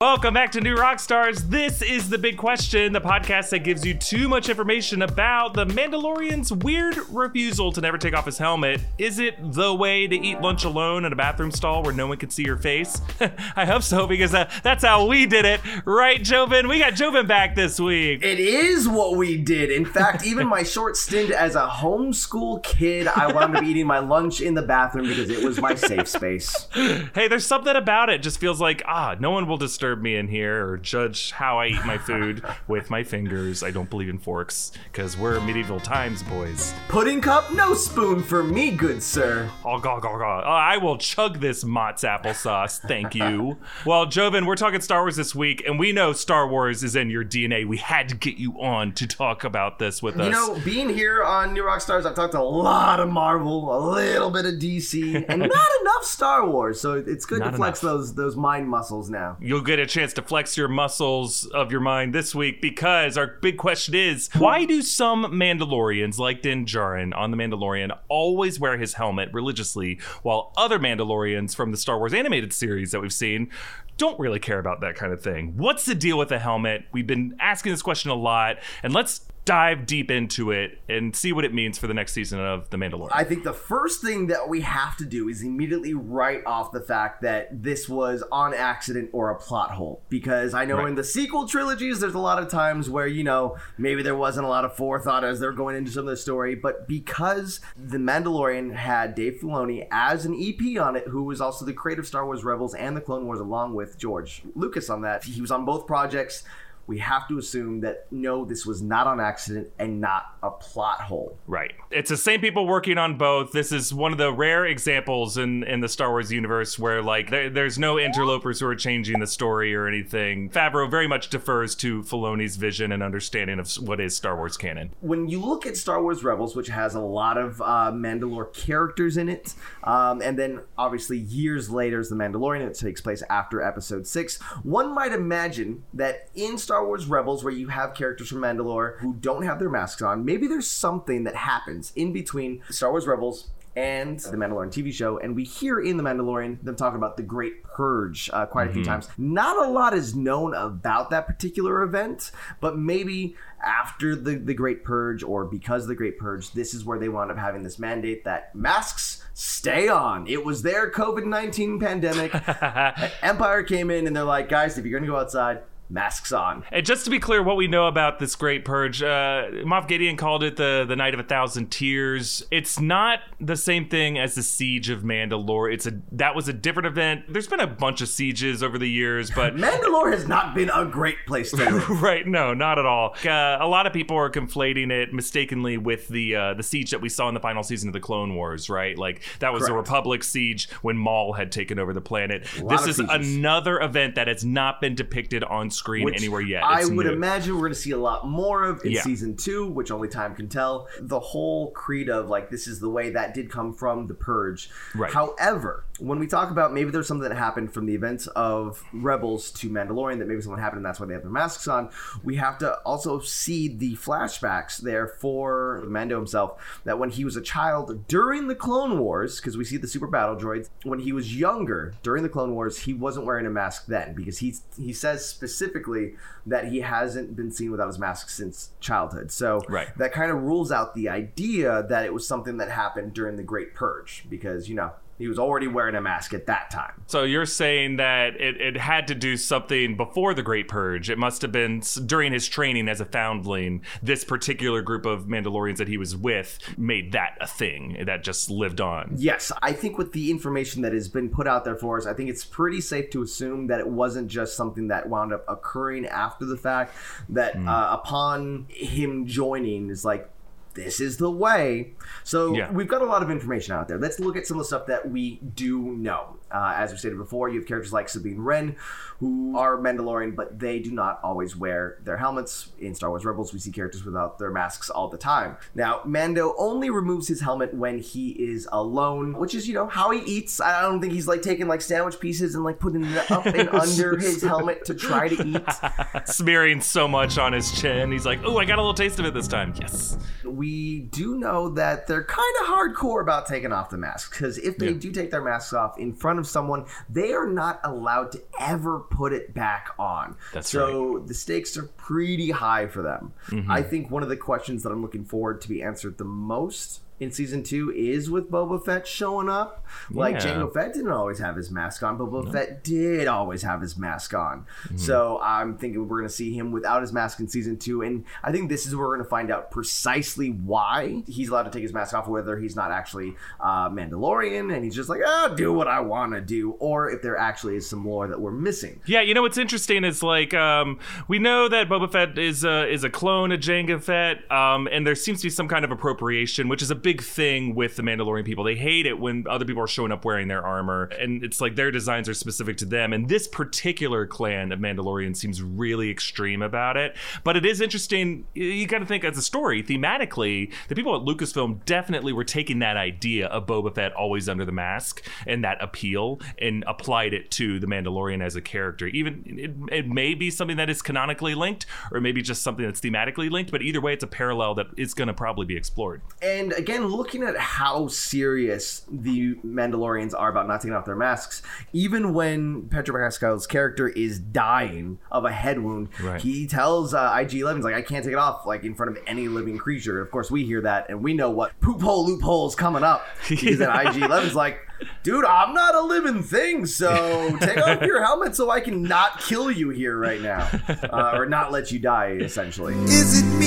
Welcome back to New Rockstars. This is The Big Question, the podcast that gives you too much information about the Mandalorian's weird refusal to never take off his helmet. Is it the way to eat lunch alone in a bathroom stall where no one can see your face? I hope so, because uh, that's how we did it. Right, Joven? We got Joven back this week. It is what we did. In fact, even my short stint as a homeschool kid, I wound up eating my lunch in the bathroom because it was my safe space. Hey, there's something about it. Just feels like, ah, no one will disturb me in here or judge how I eat my food with my fingers. I don't believe in forks because we're medieval times, boys. Pudding cup, no spoon for me, good sir. Oh, go, go, go. Oh, I will chug this Mott's applesauce. Thank you. well, Joven, we're talking Star Wars this week, and we know Star Wars is in your DNA. We had to get you on to talk about this with us. You know, being here on New Rock Stars, I've talked a lot of Marvel, a little bit of DC, and not enough Star Wars. So it's good Not to flex enough. those those mind muscles now. You'll get a chance to flex your muscles of your mind this week because our big question is why do some Mandalorians, like Din Djarin on The Mandalorian, always wear his helmet religiously, while other Mandalorians from the Star Wars animated series that we've seen don't really care about that kind of thing? What's the deal with the helmet? We've been asking this question a lot, and let's dive deep into it and see what it means for the next season of The Mandalorian. I think the first thing that we have to do is immediately write off the fact that this was on accident or a plot hole. Because I know Right. in the sequel trilogies, there's a lot of times where, you know, maybe there wasn't a lot of forethought as they're going into some of the story. But because The Mandalorian had Dave Filoni as an EP on it, who was also the creator of Star Wars Rebels and the Clone Wars, along with George Lucas on that, he was on both projects. We have to assume that no, this was not on accident and not a plot hole. Right. It's the same people working on both. This is one of the rare examples in, in the Star Wars universe where, like, there, there's no interlopers who are changing the story or anything. Favreau very much defers to Filoni's vision and understanding of what is Star Wars canon. when you look at Star Wars Rebels, which has a lot of uh, Mandalore characters in it, um, and then obviously years later is The Mandalorian, it takes place after Episode 6, one might imagine that in Star Wars Rebels, where you have characters from Mandalore who don't have their masks on, maybe there's something that happens in between Star Wars Rebels and the Mandalorian TV show, and we hear in the Mandalorian them talking about the Great Purge uh, quite a few times. Not a lot is known about that particular event, but maybe after the the Great Purge or because of the Great Purge, this is where they wound up having this mandate that masks stay on. It was their COVID nineteen pandemic. Empire came in and they're like, guys, if you're gonna go outside, masks on. And just to be clear, what we know about this great purge, uh, Moff Gideon called it the the Night of a Thousand Tears. It's not the same thing as the Siege of Mandalore. It's a that was a different event. There's been a bunch of sieges over the years, but Mandalore has not been a great place to live. right no not at all uh, a lot of people are conflating it mistakenly with the uh, the siege that we saw in the final season of the clone wars right like that was the Correct. republic siege when maul had taken over the planet this is sieges. another event that has not been depicted on screen Which anywhere yet I would new. imagine we're going to see a lot more of in Yeah. season two, which only time can tell. The whole creed of like this is the way that did come from the purge. Right. However, when we talk about maybe there's something that happened from the events of Rebels to Mandalorian that maybe something happened and that's why they have their masks on, we have to also see the flashbacks there for Mando himself that when he was a child during the Clone Wars, because we see the super battle droids, when he was younger during the Clone Wars, he wasn't wearing a mask then because he he says specifically that he hasn't been seen without his mask since childhood. So Right. that kind of rules out the idea that it was something that happened during the Great Purge because you know he was already wearing a mask at that time. so you're saying that it, it had to do something before the great purge it must have been during his training as a foundling this particular group of mandalorians that he was with made that a thing that just lived on Yes, I think with the information that has been put out there for us, I think it's pretty safe to assume that it wasn't just something that wound up occurring after the fact. That uh, upon him joining is like. This is the way. So Yeah. we've got a lot of information out there. Let's look at some of the stuff that we do know. Uh, as we stated before, you have characters like Sabine Wren, who are Mandalorian, but they do not always wear their helmets. In Star Wars Rebels, we see characters without their masks all the time. Now, Mando only removes his helmet when he is alone, which is, you know, how he eats. I don't think he's like taking like sandwich pieces and like putting it up and under his helmet to try to eat. smearing so much on his chin he's like oh i got a little taste of it this time yes we do know that they're kind of hardcore about taking off the masks because if they Yeah. do take their masks off in front front of someone, they are not allowed to ever put it back on. That's so the stakes are pretty high for them. Mm-hmm. I think one of the questions that I'm looking forward to be answered the most in season two is with Boba Fett showing up. Like Yeah. Jango Fett didn't always have his mask on, Boba Fett did always have his mask on. Mm-hmm. So I'm thinking we're going to see him without his mask in season two, and I think this is where we're going to find out precisely why he's allowed to take his mask off, whether he's not actually uh, Mandalorian and he's just like, ah, do what I want to do, or if there actually is some lore that we're missing. Yeah, you know what's interesting is like um, we know that Boba Fett is a, is a clone of Jango Fett, um, and there seems to be some kind of appropriation, which is a big thing with the Mandalorian people. They hate it when other people are showing up wearing their armor, and it's like their designs are specific to them. And this particular clan of Mandalorian seems really extreme about it. But it is interesting. You got to think as a story thematically, the people at Lucasfilm definitely were taking that idea of Boba Fett always under the mask and that appeal and applied it to the Mandalorian as a character. Even it, it may be something that is canonically linked, or maybe just something that's thematically linked. But either way, it's a parallel that is going to probably be explored. And again, looking at how serious the Mandalorians are about not taking off their masks, even when Pedro Pascal's character is dying of a head wound, Right. he tells uh, IG-11, like, I can't take it off, like in front of any living creature. Of course, we hear that, and we know what poop hole loophole's coming up. Because then IG-11's like, dude, I'm not a living thing, so take off your helmet so I can not kill you here right now. Uh, or not let you die, essentially Is it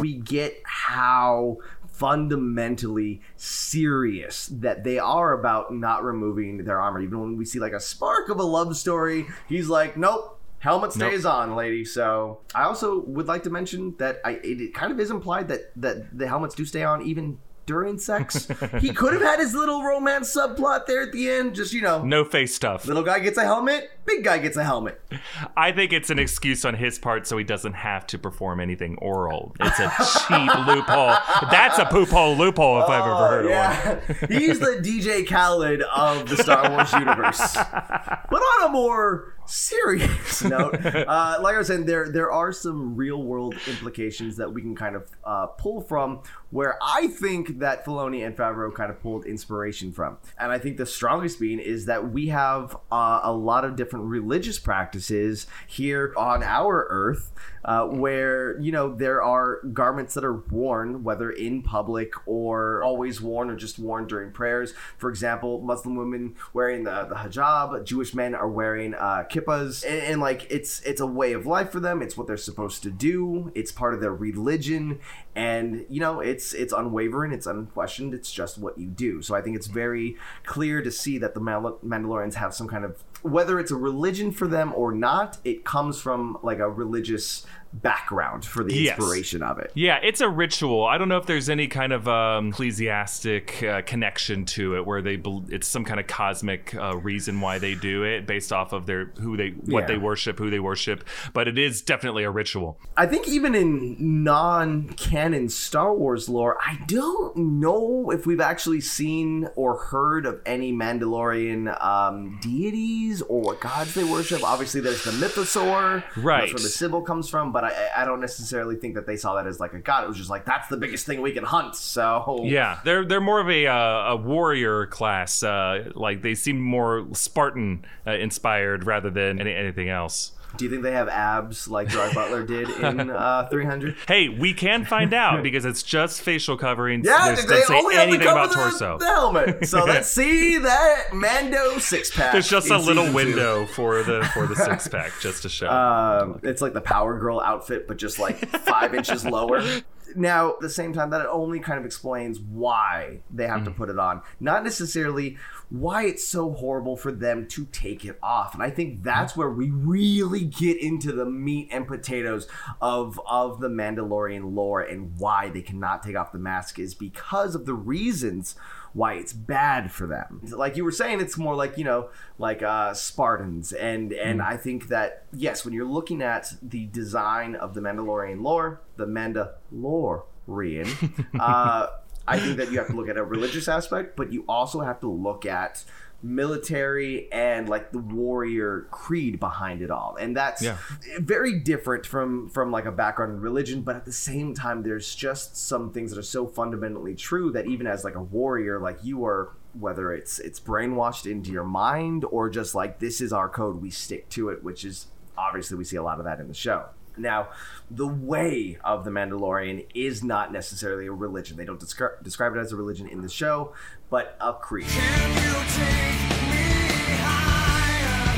we get how fundamentally serious that they are about not removing their armor. Even when we see like a spark of a love story, he's like, nope. Helmet stays on, lady. So I also would like to mention that I, it, it kind of is implied that that the helmets do stay on even during sex. he could have had his little romance subplot there at the end. Just you know, No face stuff. little guy gets a helmet, big guy gets a helmet. I think it's an excuse on his part so he doesn't have to perform anything oral. It's a cheap loophole. That's a poop hole loophole if I've ever heard of one. Oh. He's the DJ Khaled of the Star Wars universe. But on a more serious note, uh, like I was saying, there there are some real world implications that we can kind of uh, pull from where I think that Filoni and Favreau kind of pulled inspiration from. And I think the strongest being is that we have uh, a lot of different religious practices here on our earth uh, where, you know, there are garments that are worn, whether in public or always worn or just worn during prayers. For example, Muslim women wearing the, the hijab, Jewish men are wearing uh, kippas. And, and like, it's, it's a way of life for them. It's what they're supposed to do. It's part of their religion. And, you know, it's, it's unwavering. It's unquestioned. It's just what you do. So I think it's very clear to see that the Mandal- Mandalorians have some kind of whether it's a religion for them or not, it comes from like a religious background for the Yes. inspiration of it. Yeah, it's a ritual. I don't know if there's any kind of um, ecclesiastic uh, connection to it, where they bel it's some kind of cosmic uh, reason why they do it, based off of their who they what Yeah. they worship, who they worship. But it is definitely a ritual. I think even in non-canon Star Wars lore, I don't know if we've actually seen or heard of any Mandalorian um, deities or what gods they worship. Obviously, there's the Mythosaur, Right. That's where the sigil comes from, but I, I don't necessarily think that they saw that as like a god. It was just like that's the biggest thing we can hunt. So Yeah, they're they're more of a uh, a warrior class. Uh, like they seem more Spartan uh, inspired rather than any, anything else. Do you think they have abs like Gerard Butler did in uh, 300? Hey, we can find out because it's just facial coverings. Yeah, There's- they say only have to anything about the, torso. the helmet. So let's see that Mando six pack. There's just a little season two. window for the for the six pack just to show. Um, it's like the Power Girl outfit, but just like five inches lower. Now, at the same time, that it only kind of explains why they have to Mm. put it on, not necessarily why it's so horrible for them to take it off. And I think that's Mm. where we really get into the meat and potatoes of of the Mandalorian lore and why they cannot take off the mask is because of the reasons why it's bad for them. Like you were saying, it's more like you know, like uh, Spartans, and and I think that yes, when you're looking at the design of the Mandalorian lore, the Mandalorian, uh, I think that you have to look at a religious aspect, but you also have to look at military and like the warrior creed behind it all and that's Yeah. very different from from like a background in religion but at the same time there's just some things that are so fundamentally true that even as like a warrior like you are whether it's it's brainwashed into your mind or just like this is our code, we stick to it, which is obviously we see a lot of that in the show. Now, the way of the Mandalorian is not necessarily a religion. They don't descri- describe it as a religion in the show, but a creed.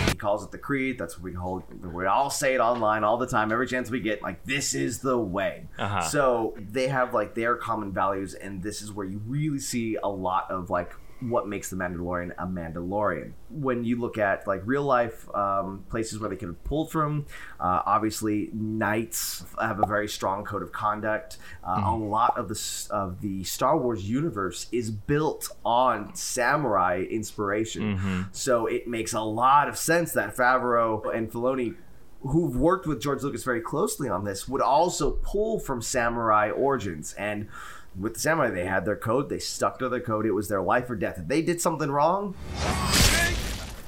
He calls it the creed. That's what we hold. We all say it online all the time. Every chance we get, like this is the way. Uh-huh. So they have like their common values, and this is where you really see a lot of like what makes the Mandalorian a Mandalorian. When you look at like real life um, places where they could have pulled from, uh, obviously knights have a very strong code of conduct. Uh, A lot of the of the Star Wars universe is built on samurai inspiration, so it makes a lot of sense that Favreau and Filoni who've worked with George Lucas very closely on this would also pull from samurai origins and with the samurai they had their code they stuck to their code it was their life or death. If they did something wrong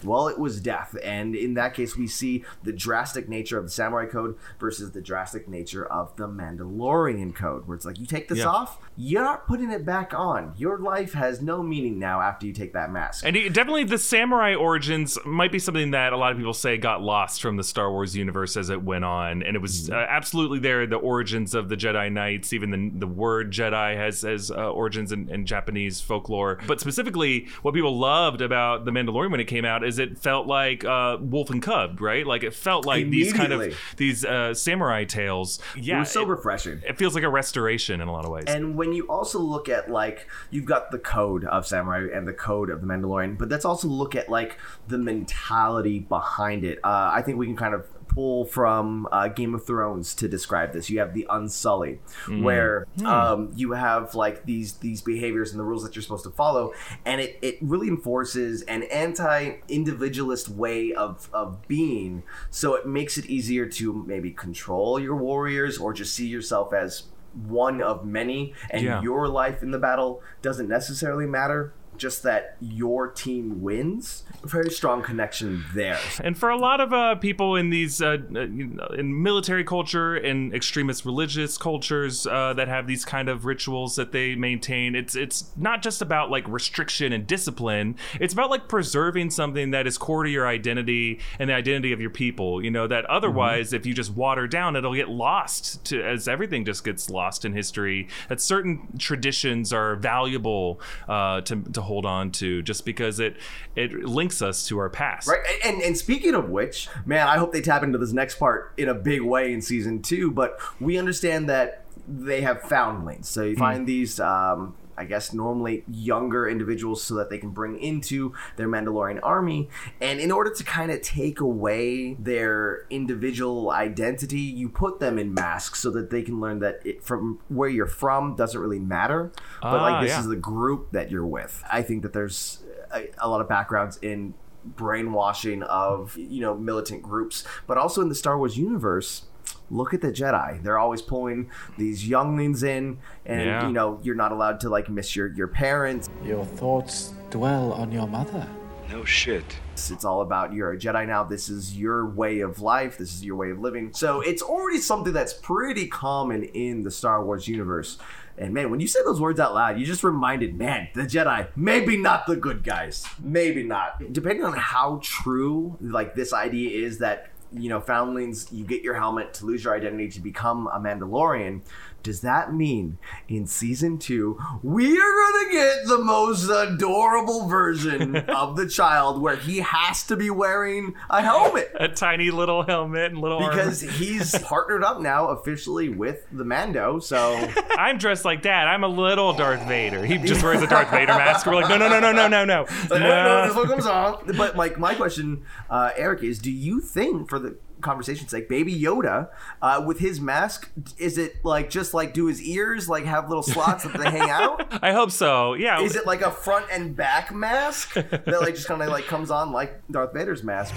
well it was death and in that case we see the drastic nature of the samurai code versus the drastic nature of the mandalorian code where it's like you take this Yeah. off you're not putting it back on your life has no meaning now after you take that mask And definitely the samurai origins might be something that a lot of people say got lost from the Star Wars universe as it went on, and it was uh, absolutely there. The origins of the Jedi Knights, even the, the word Jedi has has uh, origins in, in Japanese folklore. But specifically, what people loved about the Mandalorian when it came out is it felt like uh, Wolf and Cub, right? Like it felt like these kind of these uh, samurai tales. Yeah, it was so it, refreshing it feels like a restoration in a lot of ways. And when you also look at like you've got the code of samurai and the code of the Mandalorian, but let's also look at like the mentality behind it. Uh, I think we can kind of pull from uh, Game of Thrones to describe this. You have the Unsullied, where um, you have like these these behaviors and the rules that you're supposed to follow, and it it really enforces an anti-individualist way of of being. So it makes it easier to maybe control your warriors or just see yourself as one of many and Yeah. your life in the battle doesn't necessarily matter just that your team wins very strong connection there And for a lot of uh, people in these uh, in military culture and extremist religious cultures uh, that have these kind of rituals that they maintain, it's it's not just about like restriction and discipline. It's about like preserving something that is core to your identity and the identity of your people. You know that otherwise, if you just water down, it'll get lost to as everything just gets lost in history. That certain traditions are valuable uh, to to hold on to just because it it links us to our past. right and, and speaking of which man i hope they tap into this next part in a big way in season two but we understand that they have foundlings so you find these um I guess normally younger individuals so that they can bring into their Mandalorian army. And in order to kind of take away their individual identity, you put them in masks so that they can learn that it, from where you're from doesn't really matter. But Ah, like this yeah. is the group that you're with. I think that there's a, a lot of backgrounds in brainwashing of you know militant groups, but also in the Star Wars universe. Look at the Jedi; they're always pulling these younglings in, and Yeah. you know you're not allowed to like miss your your parents. Your thoughts dwell on your mother. No shit. It's, it's all about you're a Jedi now. This is your way of life. This is your way of living. So it's already something that's pretty common in the Star Wars universe. And man, when you say those words out loud, you just reminded, man, the Jedi, maybe not the good guys. Maybe not. Depending on how true like this idea is that you know, foundlings, you get your helmet to lose your identity to become a Mandalorian. Does that mean in season two, we are going to get the most adorable version of the child where he has to be wearing a helmet? A tiny little helmet and little Because arm. he's partnered up now officially with the Mando. So I'm dressed like that. I'm a little Darth Vader. He just wears a Darth Vader mask. We're like, no, no, no, no, no, no, no. Like, no. Uh, no, no this. But like my question, uh, Eric, is do you think for the conversation's like Baby Yoda, uh, with his mask, is it like just like do his ears like have little slots that they hang out? I hope so. Yeah. Is it like a front and back mask that like just kind of like comes on like Darth Vader's mask?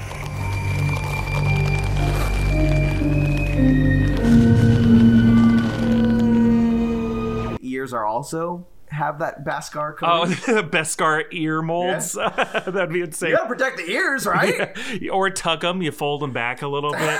Ears are also have that Beskar Oh, coating. Beskar ear molds. That'd be insane. you gotta protect the ears, right? Or tuck them, you fold them back a little bit.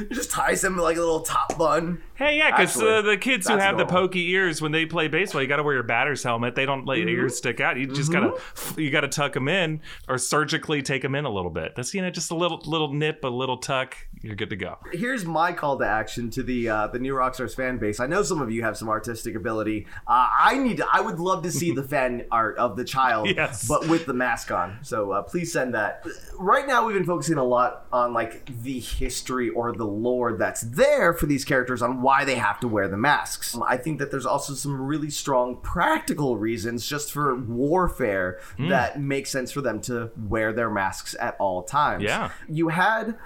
you just ties them like a little top bun. Hey, yeah, because uh, the kids who have the pokey ears when they play baseball, you got to wear your batter's helmet. They don't let your Mm-hmm. ears stick out. You just gotta you gotta tuck them in or surgically take them in a little bit. That's you know just a little little nip, a little tuck. You're good to go. Here's my call to action to the uh, the new Rockstars fan base. I know some of you have some artistic ability. Uh, I need to. I would love to see the fan art of the child, Yes. but with the mask on. So uh, please send that. Right now, we've been focusing a lot on like the history or the lore that's there for these characters on why they have to wear the masks. Um, I think that there's also some really strong practical reasons just for warfare Hmm. that make sense for them to wear their masks at all times. Yeah. You had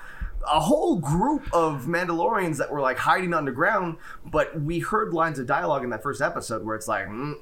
a whole group of Mandalorians that were like hiding underground, but we heard lines of dialogue in that first episode where it's like, mm,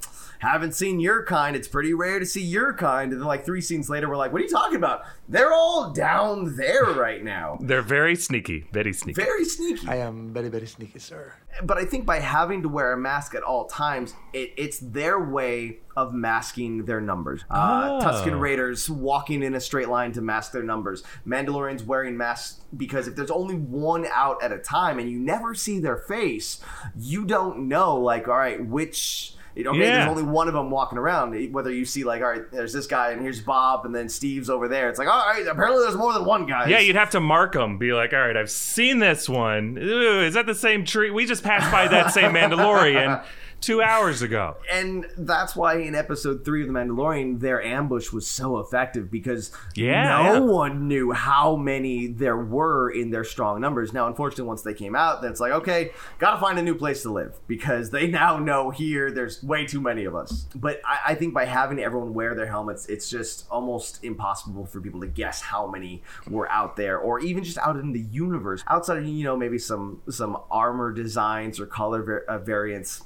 haven't seen your kind. It's pretty rare to see your kind. And then, like, three scenes later, we're like, what are you talking about? They're all down there right now. They're very sneaky, very sneaky. Very sneaky. I am very, very sneaky, sir. But I think by having to wear a mask at all times, it, it's their way of masking their numbers. Uh, Oh. Tuscan Raiders walking in a straight line to mask their numbers. Mandalorians wearing masks because if there's only one out at a time and you never see their face, you don't know, like, all right, which. Okay, Yeah. there's only one of them walking around. Whether you see like, all right, there's this guy and here's Bob, and then Steve's over there. It's like, all right, apparently there's more than one guy. Yeah, you'd have to mark them. Be like, all right, I've seen this one. Ooh, is that the same tree? We just passed by that same Mandalorian two hours ago. and that's why in episode three of the Mandalorian, their ambush was so effective because Yeah, no yeah. one knew how many there were in their strong numbers. Now, unfortunately, once they came out, then it's like, okay, gotta find a new place to live because they now know here there's way too many of us. But I, I think by having everyone wear their helmets, it's just almost impossible for people to guess how many were out there, or even just out in the universe. Outside of you know maybe some some armor designs or color var- uh, variants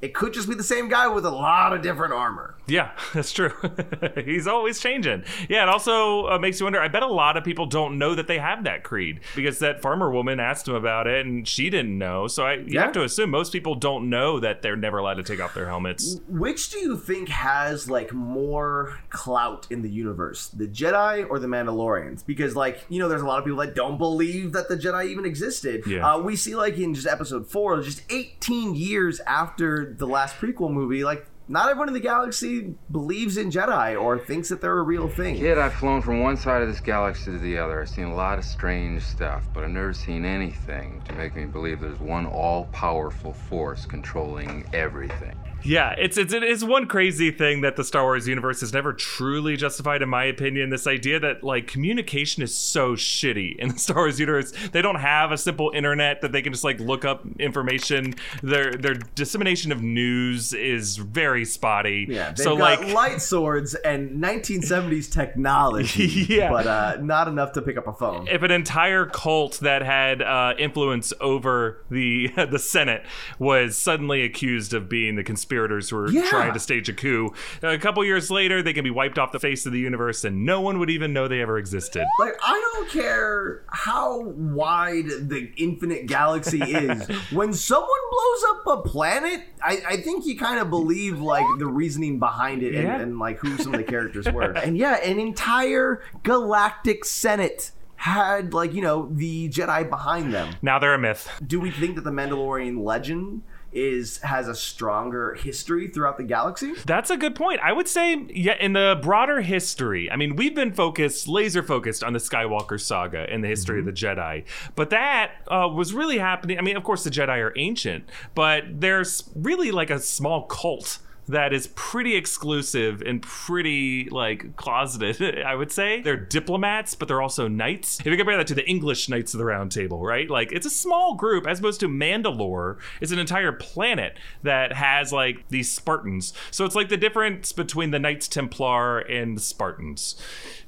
it could just be the same guy with a lot of different armor. Yeah, that's true. He's always changing. Yeah, it also uh, makes you wonder. I bet a lot of people don't know that they have that creed because that farmer woman asked him about it and she didn't know. So I, you Yeah. have to assume most people don't know that they're never allowed to take off their helmets. Which do you think has like more clout in the universe, the Jedi or the Mandalorians? Because like you know, there's a lot of people that don't believe that the Jedi even existed. Yeah. Uh, we see like in just episode four, just 18 years after the last prequel movie, like. Not everyone in the galaxy believes in Jedi or thinks that they're a real thing. Kid, I've flown from one side of this galaxy to the other. I've seen a lot of strange stuff, but I've never seen anything to make me believe there's one all-powerful force controlling everything. Yeah, it's, it's it is one crazy thing that the Star Wars universe has never truly justified, in my opinion. This idea that like communication is so shitty in the Star Wars universe. They don't have a simple internet that they can just like look up information. Their their dissemination of news is very spotty. Yeah, they've so got like light swords and 1970s technology, Yeah. but uh, not enough to pick up a phone. if an entire cult that had uh, influence over the the Senate was suddenly accused of being the conspirators who were Yeah. trying to stage a coup, a couple years later they can be wiped off the face of the universe, and no one would even know they ever existed. Like, I don't care how wide the infinite galaxy is. when someone blows up a planet, I, I think you kind of believe like the reasoning behind it and, Yeah. and like who some of the characters were. and yeah, an entire galactic senate had like you know the Jedi behind them. Now they're a myth. Do we think that the Mandalorian legend is has a stronger history throughout the galaxy? That's a good point. I would say, yeah, in the broader history, I mean, we've been focused, laser focused on the Skywalker saga and the history of the Jedi. But that uh, was really happening. I mean, of course, the Jedi are ancient, but there's really like a small cult that is pretty exclusive and pretty like closeted, I would say. They're diplomats, but they're also knights. If you compare that to the English Knights of the Round Table, right? Like it's a small group as opposed to Mandalore It's an entire planet that has like these Spartans. So it's like the difference between the Knights Templar and the Spartans.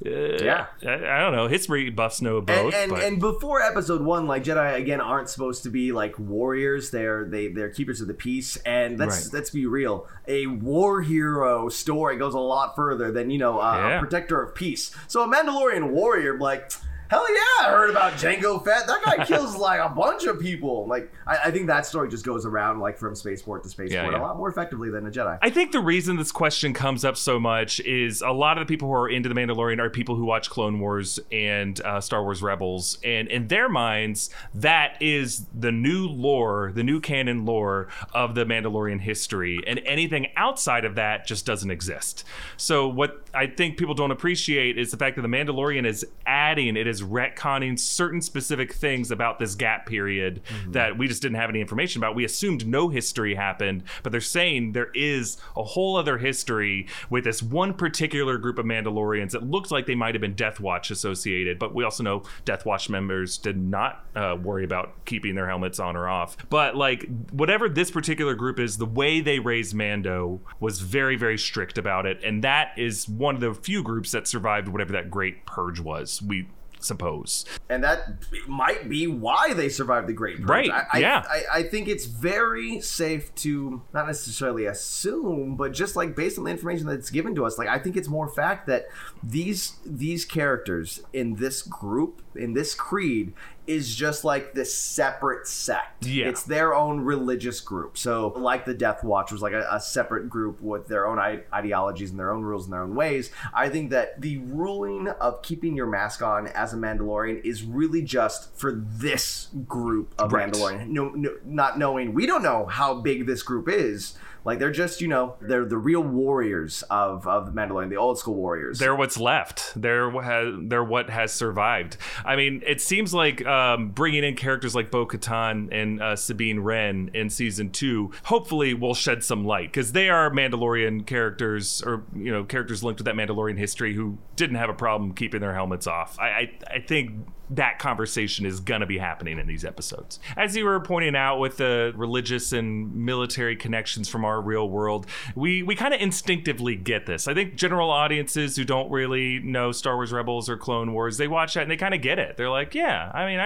Uh, Yeah. I, I don't know. History buffs know both. and and, but and before episode one, like Jedi again aren't supposed to be like warriors. They're they they're keepers of the peace. And let's Right. let's be real. A war hero story goes a lot further than you know uh, Yeah. a protector of peace. So a Mandalorian warrior, like. Hell yeah, I heard about Jango Fett. That guy kills like a bunch of people. Like, I, I think that story just goes around like from spaceport to spaceport Yeah, yeah. a lot more effectively than a Jedi. I think the reason this question comes up so much is a lot of the people who are into The Mandalorian are people who watch Clone Wars and uh, Star Wars Rebels. And in their minds, that is the new lore, the new canon lore of the Mandalorian history. And anything outside of that just doesn't exist. So, what I think people don't appreciate is the fact that The Mandalorian is adding, it is retconning certain specific things about this gap period that we just didn't have any information about. We assumed no history happened, but they're saying there is a whole other history with this one particular group of Mandalorians. It looks like they might have been Death Watch associated, but we also know Death Watch members did not uh, worry about keeping their helmets on or off. But like whatever this particular group is, the way they raised Mando was very, very strict about it, and that is one of the few groups that survived whatever that Great Purge was. We suppose. and that might be why they survived the Great Purge. Right, I, yeah. I, I think it's very safe to not necessarily assume, but just like based on the information that's given to us, like I think it's more fact that these these characters in this group in this creed is just like this separate sect. Yeah. It's their own religious group. So, like the Death Watch was like a, a separate group with their own I- ideologies and their own rules and their own ways. I think that the ruling of keeping your mask on as a Mandalorian is really just for this group of Right. Mandalorian. No, no, not knowing we don't know how big this group is. Like they're just you know they're the real warriors of of the Mandalorian, the old school warriors. They're what's left. They're what has, they're what has survived. I mean, it seems like um, bringing in characters like Bo Katan and uh, Sabine Wren in season two hopefully will shed some light because they are Mandalorian characters or you know characters linked to that Mandalorian history who didn't have a problem keeping their helmets off. I I, I think that conversation is gonna be happening in these episodes. As you were pointing out with the religious and military connections from our real world, we we kind of instinctively get this. I think general audiences who don't really know Star Wars Rebels or Clone Wars, they watch that and they kind of get it. They're like, yeah, I mean,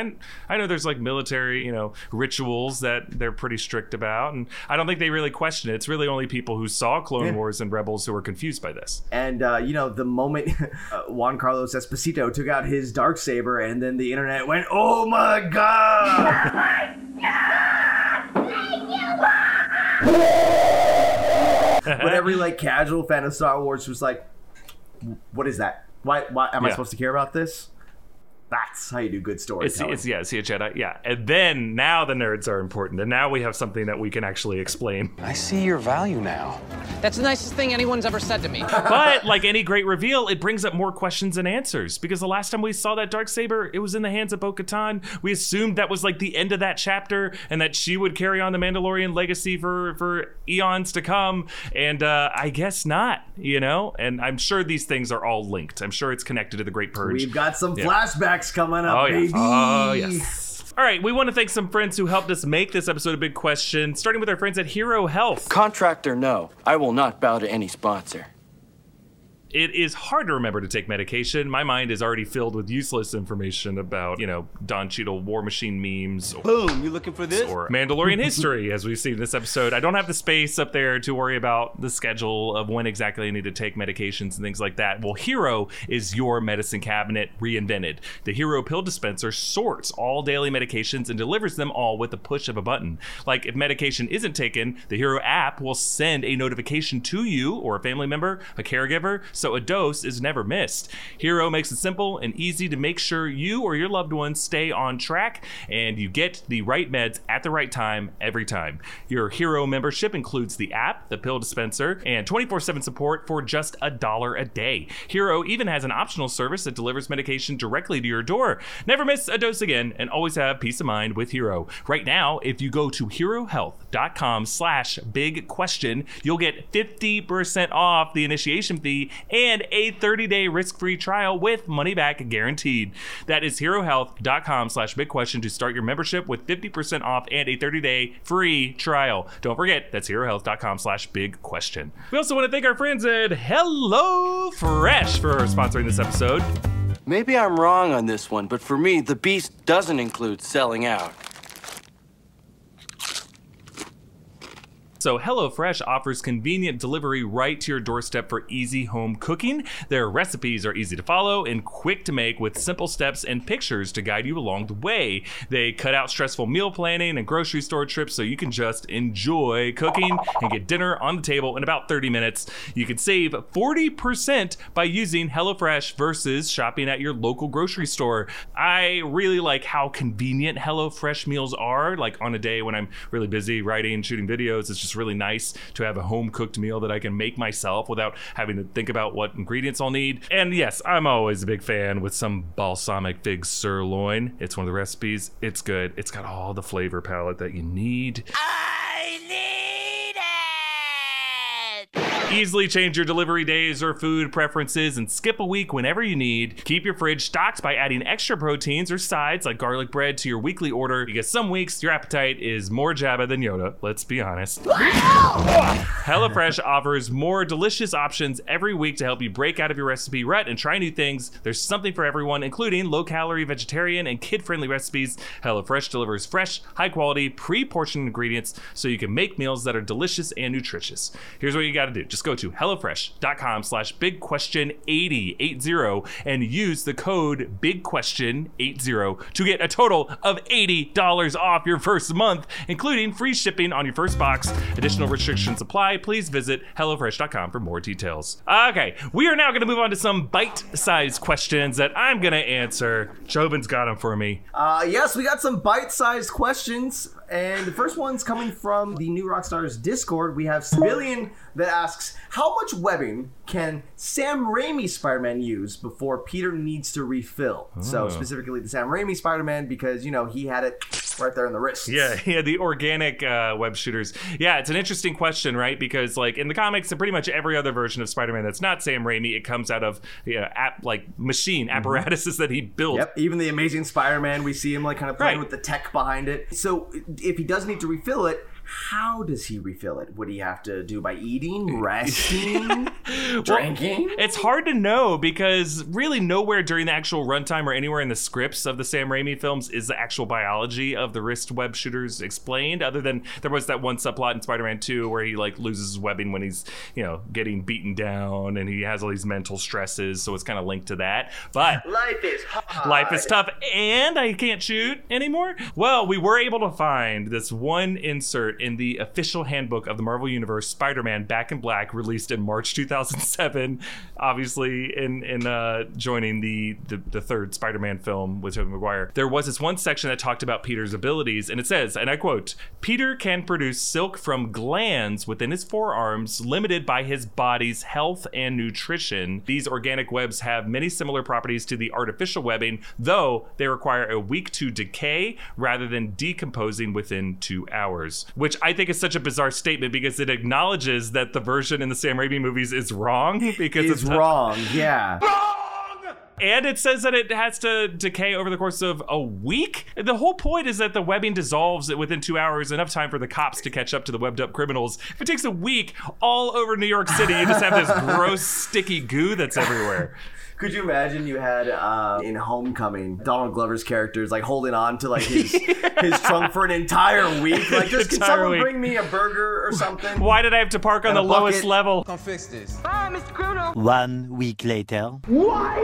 I I know there's like military, you know, rituals that they're pretty strict about, and I don't think they really question it. It's really only people who saw Clone Yeah. Wars and Rebels who are confused by this. And uh, you know, the moment uh, Giancarlo Esposito took out his dark saber, and then the internet went, "Oh my god!" but every like casual fan of Star Wars was like, "What is that? Why? Why am I Yeah. supposed to care about this?" That's how you do good It's, storytelling. it's yeah, see a Jedi, yeah, and then now the nerds are important, and now we have something that we can actually explain. I see your value now. That's the nicest thing anyone's ever said to me. but like any great reveal, it brings up more questions than answers. Because the last time we saw that dark saber, it was in the hands of Bo-Katan. We assumed that was like the end of that chapter, and that she would carry on the Mandalorian legacy for for eons to come. And uh, I guess not, you know. And I'm sure these things are all linked. I'm sure it's connected to the Great Purge. We've got some Yeah. flashbacks coming up, Oh, yeah. baby. Oh, yes. All right, we want to thank some friends who helped us make this episode a big question, starting with our friends at Hero Health. Contractor, no. I will not bow to any sponsor. It is hard to remember to take medication. My mind is already filled with useless information about, you know, Don Cheadle war machine memes or, Boom, you looking for this? or Mandalorian history, as we've seen in this episode. I don't have the space up there to worry about the schedule of when exactly I need to take medications and things like that. Well, Hero is your medicine cabinet reinvented. The Hero pill dispenser sorts all daily medications and delivers them all with the push of a button. Like if medication isn't taken, the Hero app will send a notification to you or a family member, a caregiver, so a dose is never missed. Hero makes it simple and easy to make sure you or your loved ones stay on track and you get the right meds at the right time every time. Your Hero membership includes the app, the pill dispenser, and 24 7 support for just a dollar a day. Hero even has an optional service that delivers medication directly to your door. Never miss a dose again and always have peace of mind with Hero. Right now, if you go to herohealth.com slash big question, you'll get 50% off the initiation fee and a 30-day risk-free trial with money back guaranteed. That is herohealth.com slash big question to start your membership with 50% off and a 30-day free trial. Don't forget, that's herohealth.com slash big question. We also want to thank our friends at Hello Fresh for sponsoring this episode. Maybe I'm wrong on this one, but for me, the beast doesn't include selling out. So HelloFresh offers convenient delivery right to your doorstep for easy home cooking. Their recipes are easy to follow and quick to make with simple steps and pictures to guide you along the way. They cut out stressful meal planning and grocery store trips so you can just enjoy cooking and get dinner on the table in about 30 minutes. You can save 40% by using HelloFresh versus shopping at your local grocery store. I really like how convenient HelloFresh meals are. Like on a day when I'm really busy writing, shooting videos, it's just really nice to have a home cooked meal that I can make myself without having to think about what ingredients I'll need. And yes, I'm always a big fan with some balsamic fig sirloin. It's one of the recipes. It's good. It's got all the flavor palette that you need. Easily change your delivery days or food preferences and skip a week whenever you need. Keep your fridge stocked by adding extra proteins or sides like garlic bread to your weekly order because some weeks your appetite is more Jabba than Yoda, let's be honest. HelloFresh offers more delicious options every week to help you break out of your recipe rut and try new things. There's something for everyone, including low calorie, vegetarian, and kid friendly recipes. HelloFresh delivers fresh, high quality, pre portioned ingredients so you can make meals that are delicious and nutritious. Here's what you got to do just go to HelloFresh.com slash big question 80 and use the code BigQuestion80 to get a total of $80 off your first month, including free shipping on your first box. Additional restrictions apply. Please visit HelloFresh.com for more details. Okay, we are now going to move on to some bite sized questions that I'm going to answer. Joven's got them for me. Uh, yes, we got some bite-sized questions, and the first one's coming from the New Rockstars Discord. We have Civilian that asks, "How much webbing can Sam Raimi Spider-Man use before Peter needs to refill?" So specifically, the Sam Raimi Spider-Man because you know he had it right there in the wrist. Yeah, yeah, the organic uh, web shooters. Yeah, it's an interesting question, right? Because like in the comics and pretty much every other version of Spider-Man that's not Sam Raimi, it comes out of you know, app like machine apparatuses that he built. Yep, even the Amazing Spider-Man, we see him like kind of playing Right. with the tech behind it. So if he does need to refill it, how does he refill it? Would he have to do by eating, resting, drinking? It's hard to know because really nowhere during the actual runtime or anywhere in the scripts of the Sam Raimi films is the actual biology of the wrist web shooters explained. Other than there was that one subplot in Spider-Man 2 where he like loses his webbing when he's you know getting beaten down and he has all these mental stresses, so it's kind of linked to that. But Life is hard. Life is tough, and I can't shoot anymore. Well, we were able to find this one insert in the official handbook of the Marvel Universe, Spider-Man: Back in Black, released in March 2007. Obviously, in in uh, joining the, the the third Spider-Man film with Tobey Maguire, there was this one section that talked about Peter's abilities, and it says, and I quote: "Peter can produce silk from glands within his forearms, limited by his body's health and nutrition. These organic webs have many similar properties to the artificial webbing, though they require a week to decay rather than decomposing within two hours. Which I think is such a bizarre statement because it acknowledges that the version in the Sam Raimi movies is wrong because Is it's wrong, yeah. and it says that it has to decay over the course of a week. The whole point is that the webbing dissolves within two hours, enough time for the cops to catch up to the webbed up criminals. If it takes a week, all over New York City, you just have this gross, sticky goo that's everywhere. Could you imagine you had uh, in Homecoming Donald Glover's characters like holding on to like his his trunk for an entire week? Like, just can someone week. bring me a burger or something? Why did I have to park on And the lowest level? Come fix this. One week later. Why?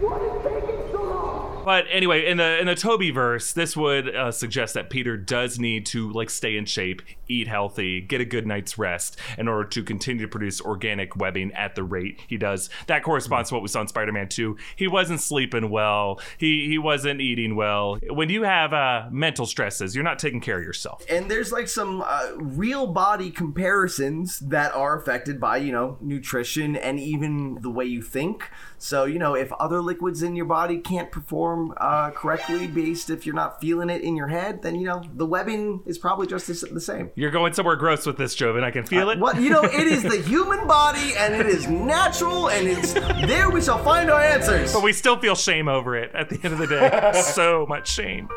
What is taking so long? But anyway, in the in the Tobey verse, this would uh, suggest that Peter does need to like stay in shape, eat healthy, get a good night's rest in order to continue to produce organic webbing at the rate he does. That corresponds to what we saw in Spider-Man 2. He wasn't sleeping well. He he wasn't eating well. When you have uh, mental stresses, you're not taking care of yourself. and there's like some uh, real body comparisons that are affected by you know nutrition and even the way you think so you know if other liquids in your body can't perform uh, correctly based if you're not feeling it in your head then you know the webbing is probably just the same You're going somewhere gross with this, Joven. I can feel it. what you know it is the human body and it is natural and it's there we shall find our answers But we still feel shame over it at the end of the day. so much shame.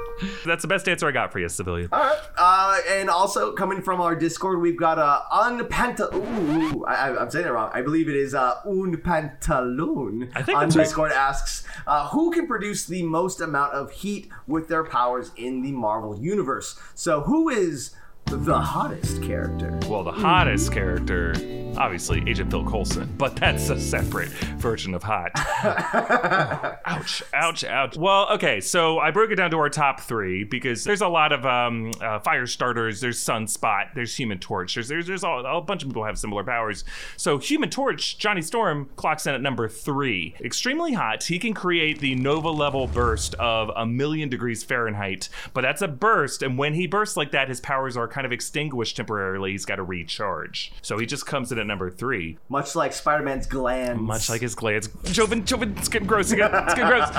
That's the best answer I got for you, civilian. All right. Uh, and also coming from our Discord, we've got a unpanta. Ooh, I, I- I'm saying it wrong. I believe it is uh, un pantaloon. I think on that's right. Discord asks uh, who can produce the most amount of heat with their powers in the Marvel universe. So who is the hottest character. Well, the hottest character, obviously, Agent Phil Coulson, but that's a separate version of hot. ouch, ouch, ouch. Well, okay, so I broke it down to our top three because there's a lot of um, uh, fire starters. There's Sunspot. There's Human Torch. There's there's, there's all, a bunch of people have similar powers. So Human Torch, Johnny Storm clocks in at number three. Extremely hot. He can create the Nova level burst of a million degrees Fahrenheit, but that's a burst, and when he bursts like that, his powers are kind of extinguished temporarily. He's got to recharge. So he just comes in at number three. Much like Spider-Man's glands. Much like his glands. Joven, Joven, it's getting gross again. It's getting gross.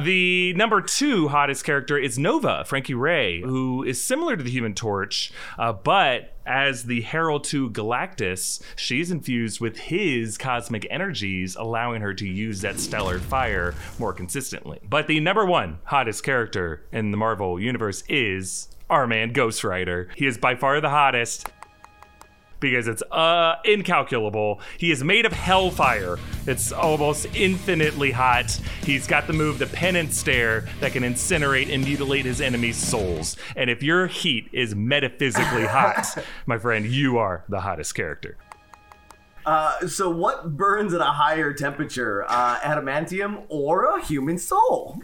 the number two hottest character is Nova, Frankie Ray, who is similar to the Human Torch, uh, but as the Herald to Galactus, she's infused with his cosmic energies, allowing her to use that stellar fire more consistently. But the number one hottest character in the Marvel Universe is our man Ghost Rider. He is by far the hottest because it's uh incalculable. He is made of hellfire. It's almost infinitely hot. He's got the move the penance stare that can incinerate and mutilate his enemies' souls. And if your heat is metaphysically hot, my friend, you are the hottest character. Uh, so what burns at a higher temperature, uh, adamantium or a human soul?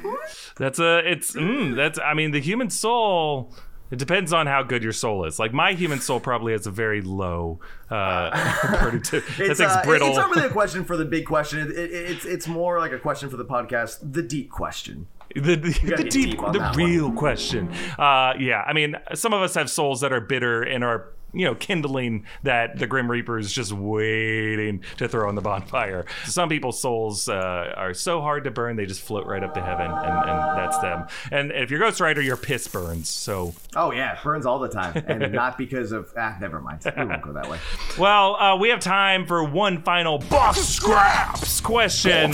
That's a it's mm, that's I mean the human soul it depends on how good your soul is. Like my human soul probably has a very low uh, productive. that It's, uh, brittle. it's not really a question for the big question. It, it, it's it's more like a question for the podcast, the deep question. the, the, deep, deep the that one. real question. Uh, yeah, I mean, some of us have souls that are bitter and are you know kindling that the grim reaper is just waiting to throw on the bonfire some people's souls uh, are so hard to burn they just float right up to heaven and, and that's them and if you're ghost rider your piss burns so Oh yeah, it burns all the time, and not because of ah. Never mind. We won't go that way. well uh, we have time for one final box scraps question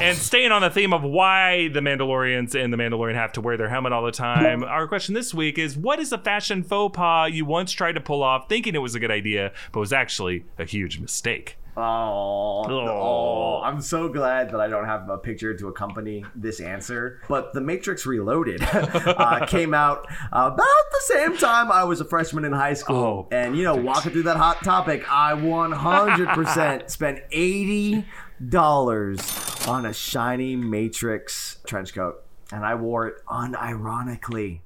And staying on the theme of why the Mandalorians and the Mandalorian have to wear their helmet all the time, our question this week is what is a fashion faux pas you once tried to pull off thinking it was a good idea, but was actually a huge mistake? Oh, oh, I'm so glad that I don't have a picture to accompany this answer. But The Matrix Reloaded uh, came out about the same time I was a freshman in high school. Oh, and, you know, walking through that hot topic, I 100% spent $80 on a shiny Matrix trench coat. And I wore it unironically.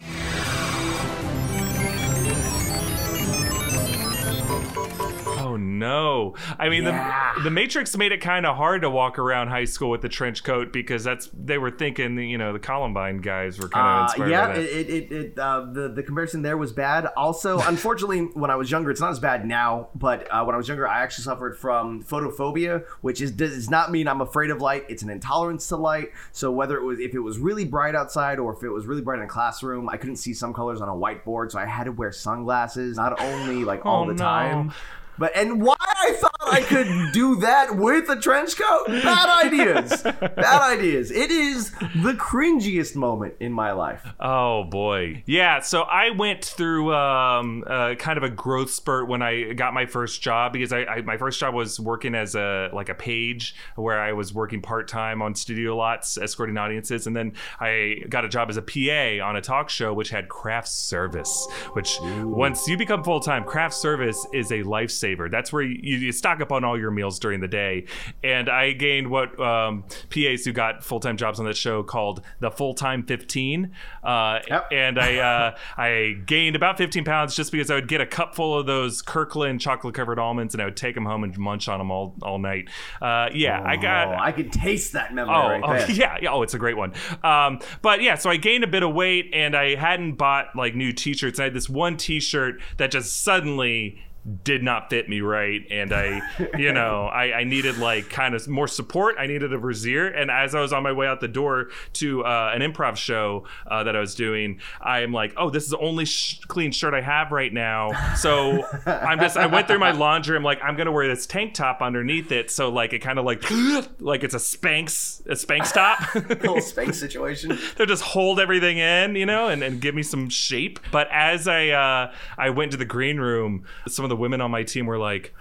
No. I mean Yeah. the the Matrix made it kind of hard to walk around high school with the trench coat because that's they were thinking, you know, the Columbine guys were kind of Uh, yeah, by that. it, it, it, it uh, the the comparison there was bad. Also, unfortunately, when I was younger, it's not as bad now. But uh, when I was younger, I actually suffered from photophobia, which is does not mean I'm afraid of light. It's an intolerance to light. So whether it was if it was really bright outside or if it was really bright in a classroom, I couldn't see some colors on a whiteboard, so I had to wear sunglasses, not only like all Oh, the no. time. But and why I thought I could do that with a trench coat? Bad ideas. Bad ideas. It is the cringiest moment in my life. Oh boy, yeah. So I went through um, uh, kind of a growth spurt when I got my first job because I, I my first job was working as a like a page where I was working part time on studio lots escorting audiences, and then I got a job as a PA on a talk show which had craft service. Which once you become full time, craft service is a lifesaver. That's where you, you stock up on all your meals during the day, and I gained what um, PAs who got full time jobs on that show called the full time fifteen. Uh, Yep. and I uh, I gained about 15 pounds just because I would get a cup full of those Kirkland chocolate covered almonds and I would take them home and munch on them all all night. Uh, yeah, I got. Oh, I could taste that memory Oh, right oh, there. yeah, yeah. Oh, it's a great one. Um, but yeah, so I gained a bit of weight and I hadn't bought like new t-shirts. I had this one t-shirt that just suddenly did not fit me right. And i you know I, I needed like kind of more support. I needed a brassiere and as i was on my way out the door to uh, an improv show uh, that i was doing i'm like oh this is the only sh- clean shirt i have right now. So i'm just i went through my laundry. I'm like i'm gonna wear this tank top underneath it. So like it kind of like like it's a spanx a spanx top. Little space situation. they'll just hold everything in, you know, and, and give me some shape. But as I uh, I went to the green room, some of the women on my team were like,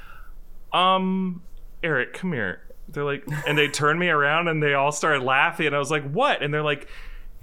"Um, Eric, come here." They're like, and they turned me around and they all started laughing, and I was like, "What?" And they're like.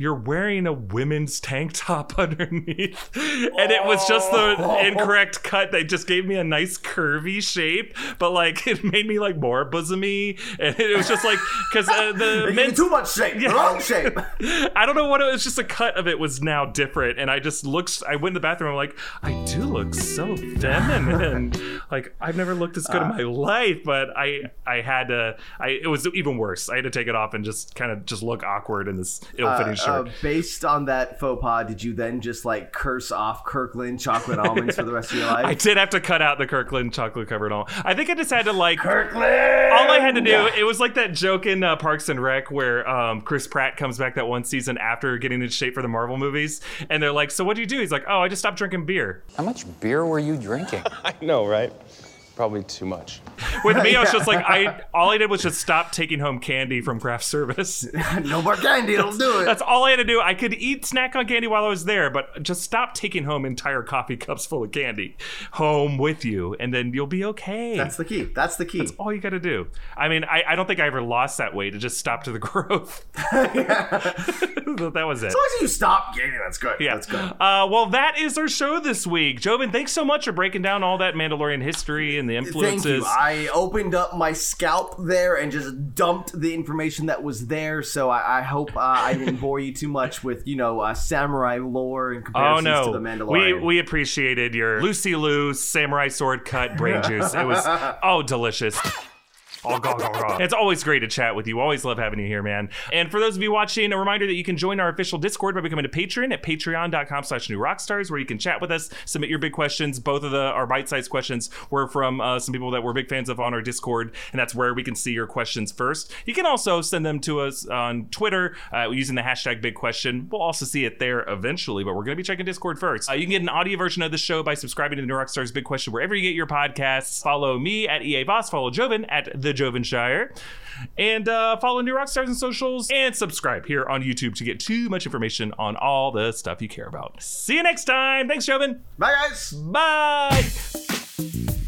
You're wearing a women's tank top underneath. And it was just the incorrect cut. They just gave me a nice curvy shape, but like it made me like more bosomy. And it was just like, because uh, the They give you men's too much shape. Yeah. Wrong shape. I don't know what it was. Just a cut of it was now different, and I just looked. I went in the bathroom. I'm like, I do look so feminine. like I've never looked as good in my life, but I I had to. I it was even worse. I had to take it off and just kind of just look awkward in this ill-fitting Uh, shirt. Uh, based on that faux pas, did you then just like curse off Kirkland chocolate almonds for the rest of your life? I did have to cut out the Kirkland chocolate covered all. I think I just had to like. Kirkland. All I had to do, it was like that joke in uh, Parks and Rec where um, Chris Pratt comes back that one season after getting in shape for the Marvel movies, and they're like, "So what do you do?" He's like, "Oh, I just stopped drinking beer." How much beer were you drinking? I know, right? Probably too much. With me, I was just like, I all I did was just stop taking home candy from craft service. no more candy. It'll do it. That's all I had to do. I could eat snack on candy while I was there, but just stop taking home entire coffee cups full of candy home with you, and then you'll be okay. That's the key. That's the key. That's all you got to do. I mean, I, I don't think I ever lost that weight. It just stopped to the growth. that was it. As long as you stop gaining, that's good. Yeah. That's good. Uh, well, that is our show this week. Joven, thanks so much for breaking down all that Mandalorian history and the Thank you. I opened up my scalp there and just dumped the information that was there. So I, I hope uh, I didn't bore you too much with you know uh, samurai lore and Oh comparisons no! to the we Mandalorian. we appreciated your Lucy Liu samurai sword cut brain juice. It was oh delicious. Oh. It's always great to chat with you. Always love having you here, man. And for those of you watching, a reminder that you can join our official Discord by becoming a patron at patreon.com slash new rockstars, where you can chat with us, submit your big questions. Both of the our bite-sized questions were from uh, some people that we're big fans of on our Discord, and that's where we can see your questions first. You can also send them to us on Twitter uh, using the hashtag big question. We'll also see it there eventually, but we're going to be checking Discord first. Uh, you can get an audio version of the show by subscribing to the New Rockstars Big Question wherever you get your podcasts. Follow me at EA Voss, follow Joven at the Jovenshire, and uh, follow New Rockstars on socials and subscribe here on YouTube to get too much information on all the stuff you care about. See you next time. Thanks, Joven. Bye, guys. Bye.